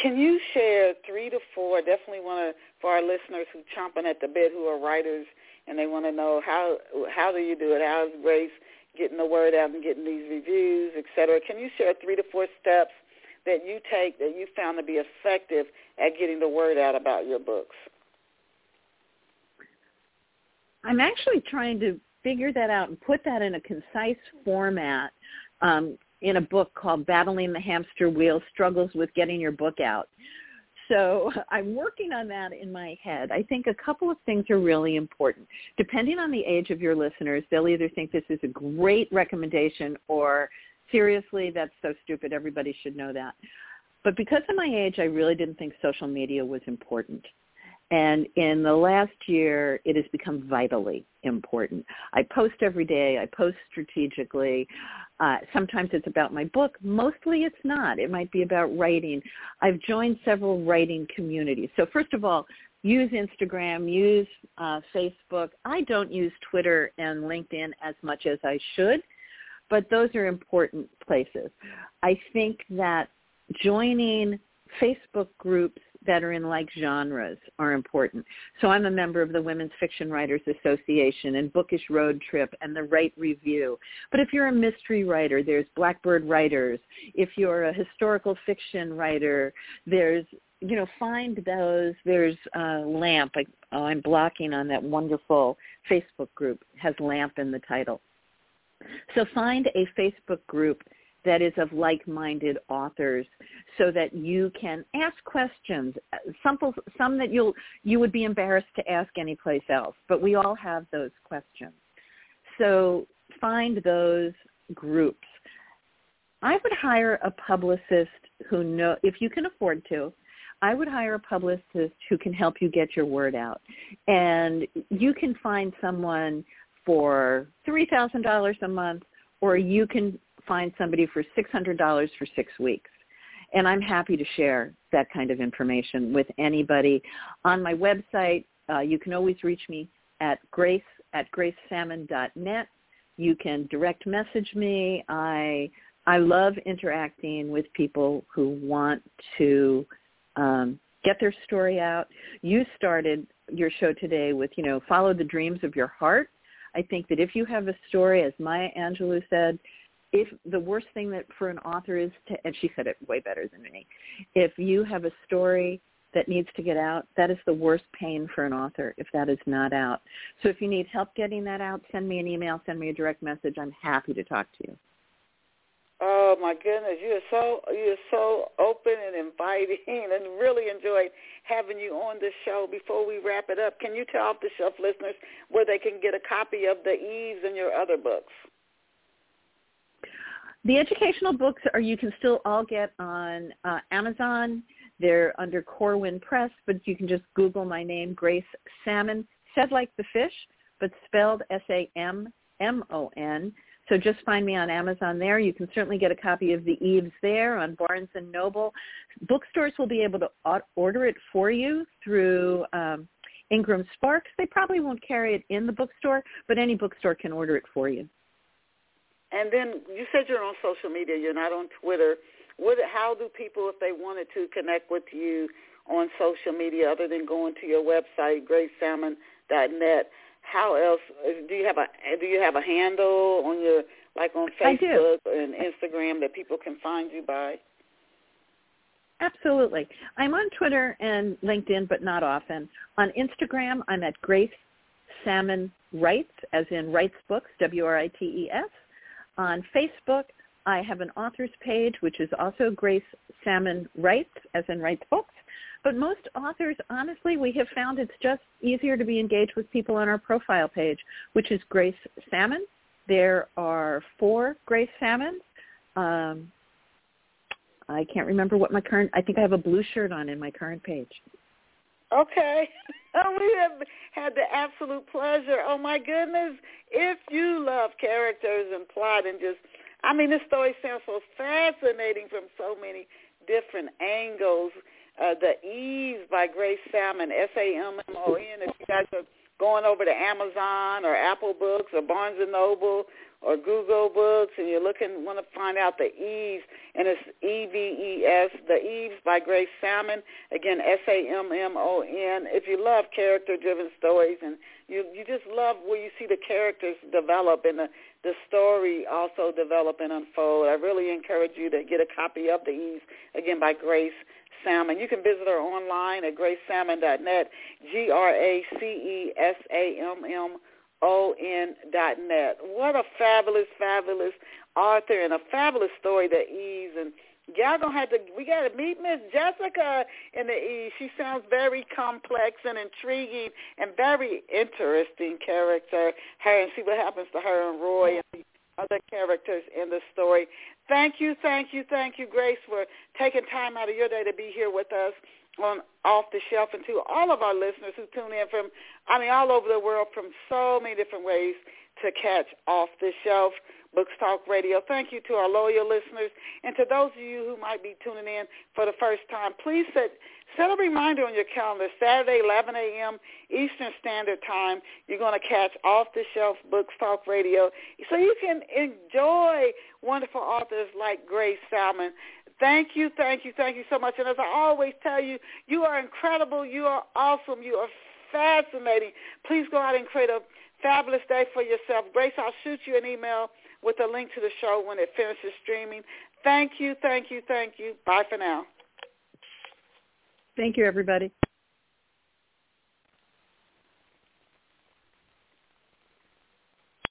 Can you share three to four? Definitely want to for our listeners who chomping at the bit, who are writers, and they want to know how how do you do it? How is Grace getting the word out and getting these reviews, et cetera? Can you share three to four steps that you take that you found to be effective at getting the word out about your books? I'm actually trying to figure that out and put that in a concise format um, in a book called Battling the Hamster Wheel, Struggles with Getting Your Book Out. So <laughs> I'm working on that in my head. I think a couple of things are really important. Depending on the age of your listeners, they'll either think this is a great recommendation or seriously, that's so stupid. Everybody should know that. But because of my age, I really didn't think social media was important. And in the last year, it has become vitally important. I post every day. I post strategically. Uh, sometimes it's about my book. Mostly it's not. It might be about writing. I've joined several writing communities. So first of all, use Instagram, use uh, Facebook. I don't use Twitter and LinkedIn as much as I should, but those are important places. I think that joining Facebook groups that are in like genres are important. So I'm a member of the Women's Fiction Writers Association and Bookish Road Trip and the Write Review. But if you're a mystery writer, there's Blackbird Writers. If you're a historical fiction writer, there's you know, find those. There's uh, LAMP. I, oh, I'm blocking on that wonderful Facebook group. It has LAMP in the title. So find a Facebook group that is of like-minded authors so that you can ask questions. Some some that you'll you would be embarrassed to ask anyplace else but we all have those questions. So find those groups. I would hire a publicist who know if you can afford to I would hire a publicist who can help you get your word out. And you can find someone for $3,000 a month or you can find somebody for $600 for six weeks. And I'm happy to share that kind of information with anybody. On my website, uh, you can always reach me at grace at gracesammon.net. You can direct message me. I I love interacting with people who want to um, get their story out. You started your show today with, you know, follow the dreams of your heart. I think that if you have a story, as Maya Angelou said, if the worst thing that for an author is to, and she said it way better than me, if you have a story that needs to get out, that is the worst pain for an author if that is not out. So if you need help getting that out, send me an email, send me a direct message. I'm happy to talk to you. Oh my goodness, you are so you are so open and inviting, <laughs> and really enjoyed having you on the show. Before we wrap it up, can you tell off the shelf listeners where they can get a copy of the Eves and your other books? The educational books are you can still all get on uh, Amazon. They're under Corwin Press, but you can just Google my name, Grace Sammon, said like the fish, but spelled S-A-M-M-O-N. So just find me on Amazon there. You can certainly get a copy of The Eves there on Barnes & Noble. Bookstores will be able to order it for you through um, Ingram Sparks. They probably won't carry it in the bookstore, but any bookstore can order it for you. And then you said you're on social media. You're not on Twitter. What? How do people, if they wanted to, connect with you on social media other than going to your website, gracesammon.net? How else do you have a do you have a handle on your like on Facebook and Instagram that people can find you by? Absolutely. I'm on Twitter and LinkedIn, but not often. On Instagram, I'm at Grace Sammon Writes, as in Writes Books, W-R-I-T-E-S. On Facebook, I have an authors page, which is also Grace Sammon Writes, as in writes books. But most authors, honestly, we have found it's just easier to be engaged with people on our profile page, which is Grace Sammon. There are four Grace Sammons. Um, I can't remember what my current, I think I have a blue shirt on in my current page. Okay. <laughs> <laughs> we have had the absolute pleasure. Oh my goodness. If you love characters and plot and just, I mean, this story sounds so fascinating from so many different angles. Uh, the Eves by Grace Sammon, S-A-M-M-O-N. If you guys are going over to Amazon or Apple Books or Barnes & Noble or Google Books and you're looking want to find out the Eves and it's E V E S the Eves by Grace Sammon. Again S A M M O N. If you love character driven stories and you you just love where you see the characters develop and the the story also develop and unfold. I really encourage you to get a copy of the Eves again by Grace Sammon. You can visit her online at gracesammon.net, G-R-A-C-E-S-A-M-M O-N.net. What a fabulous, fabulous author and a fabulous story that Eves and y'all gonna have to. We gotta meet Miss Jessica in the Eves. She sounds very complex and intriguing and very interesting character. Her and see what happens to her and Roy and the other characters in the story. Thank you, thank you, thank you, Grace, for taking time out of your day to be here with us on Off the Shelf and to all of our listeners who tune in from, I mean, all over the world from so many different ways to catch Off the Shelf. Books Talk Radio. Thank you to our loyal listeners and to those of you who might be tuning in for the first time. Please set set a reminder on your calendar. Saturday, 11 a.m. Eastern Standard Time. You're going to catch Off the Shelf Books Talk Radio, so you can enjoy wonderful authors like Grace Sammon. Thank you, thank you, thank you so much. And as I always tell you, you are incredible. You are awesome. You are fascinating. Please go out and create a fabulous day for yourself. Grace, I'll shoot you an email with a link to the show when it finishes streaming. Thank you, thank you, thank you. Bye for now. Thank you, everybody.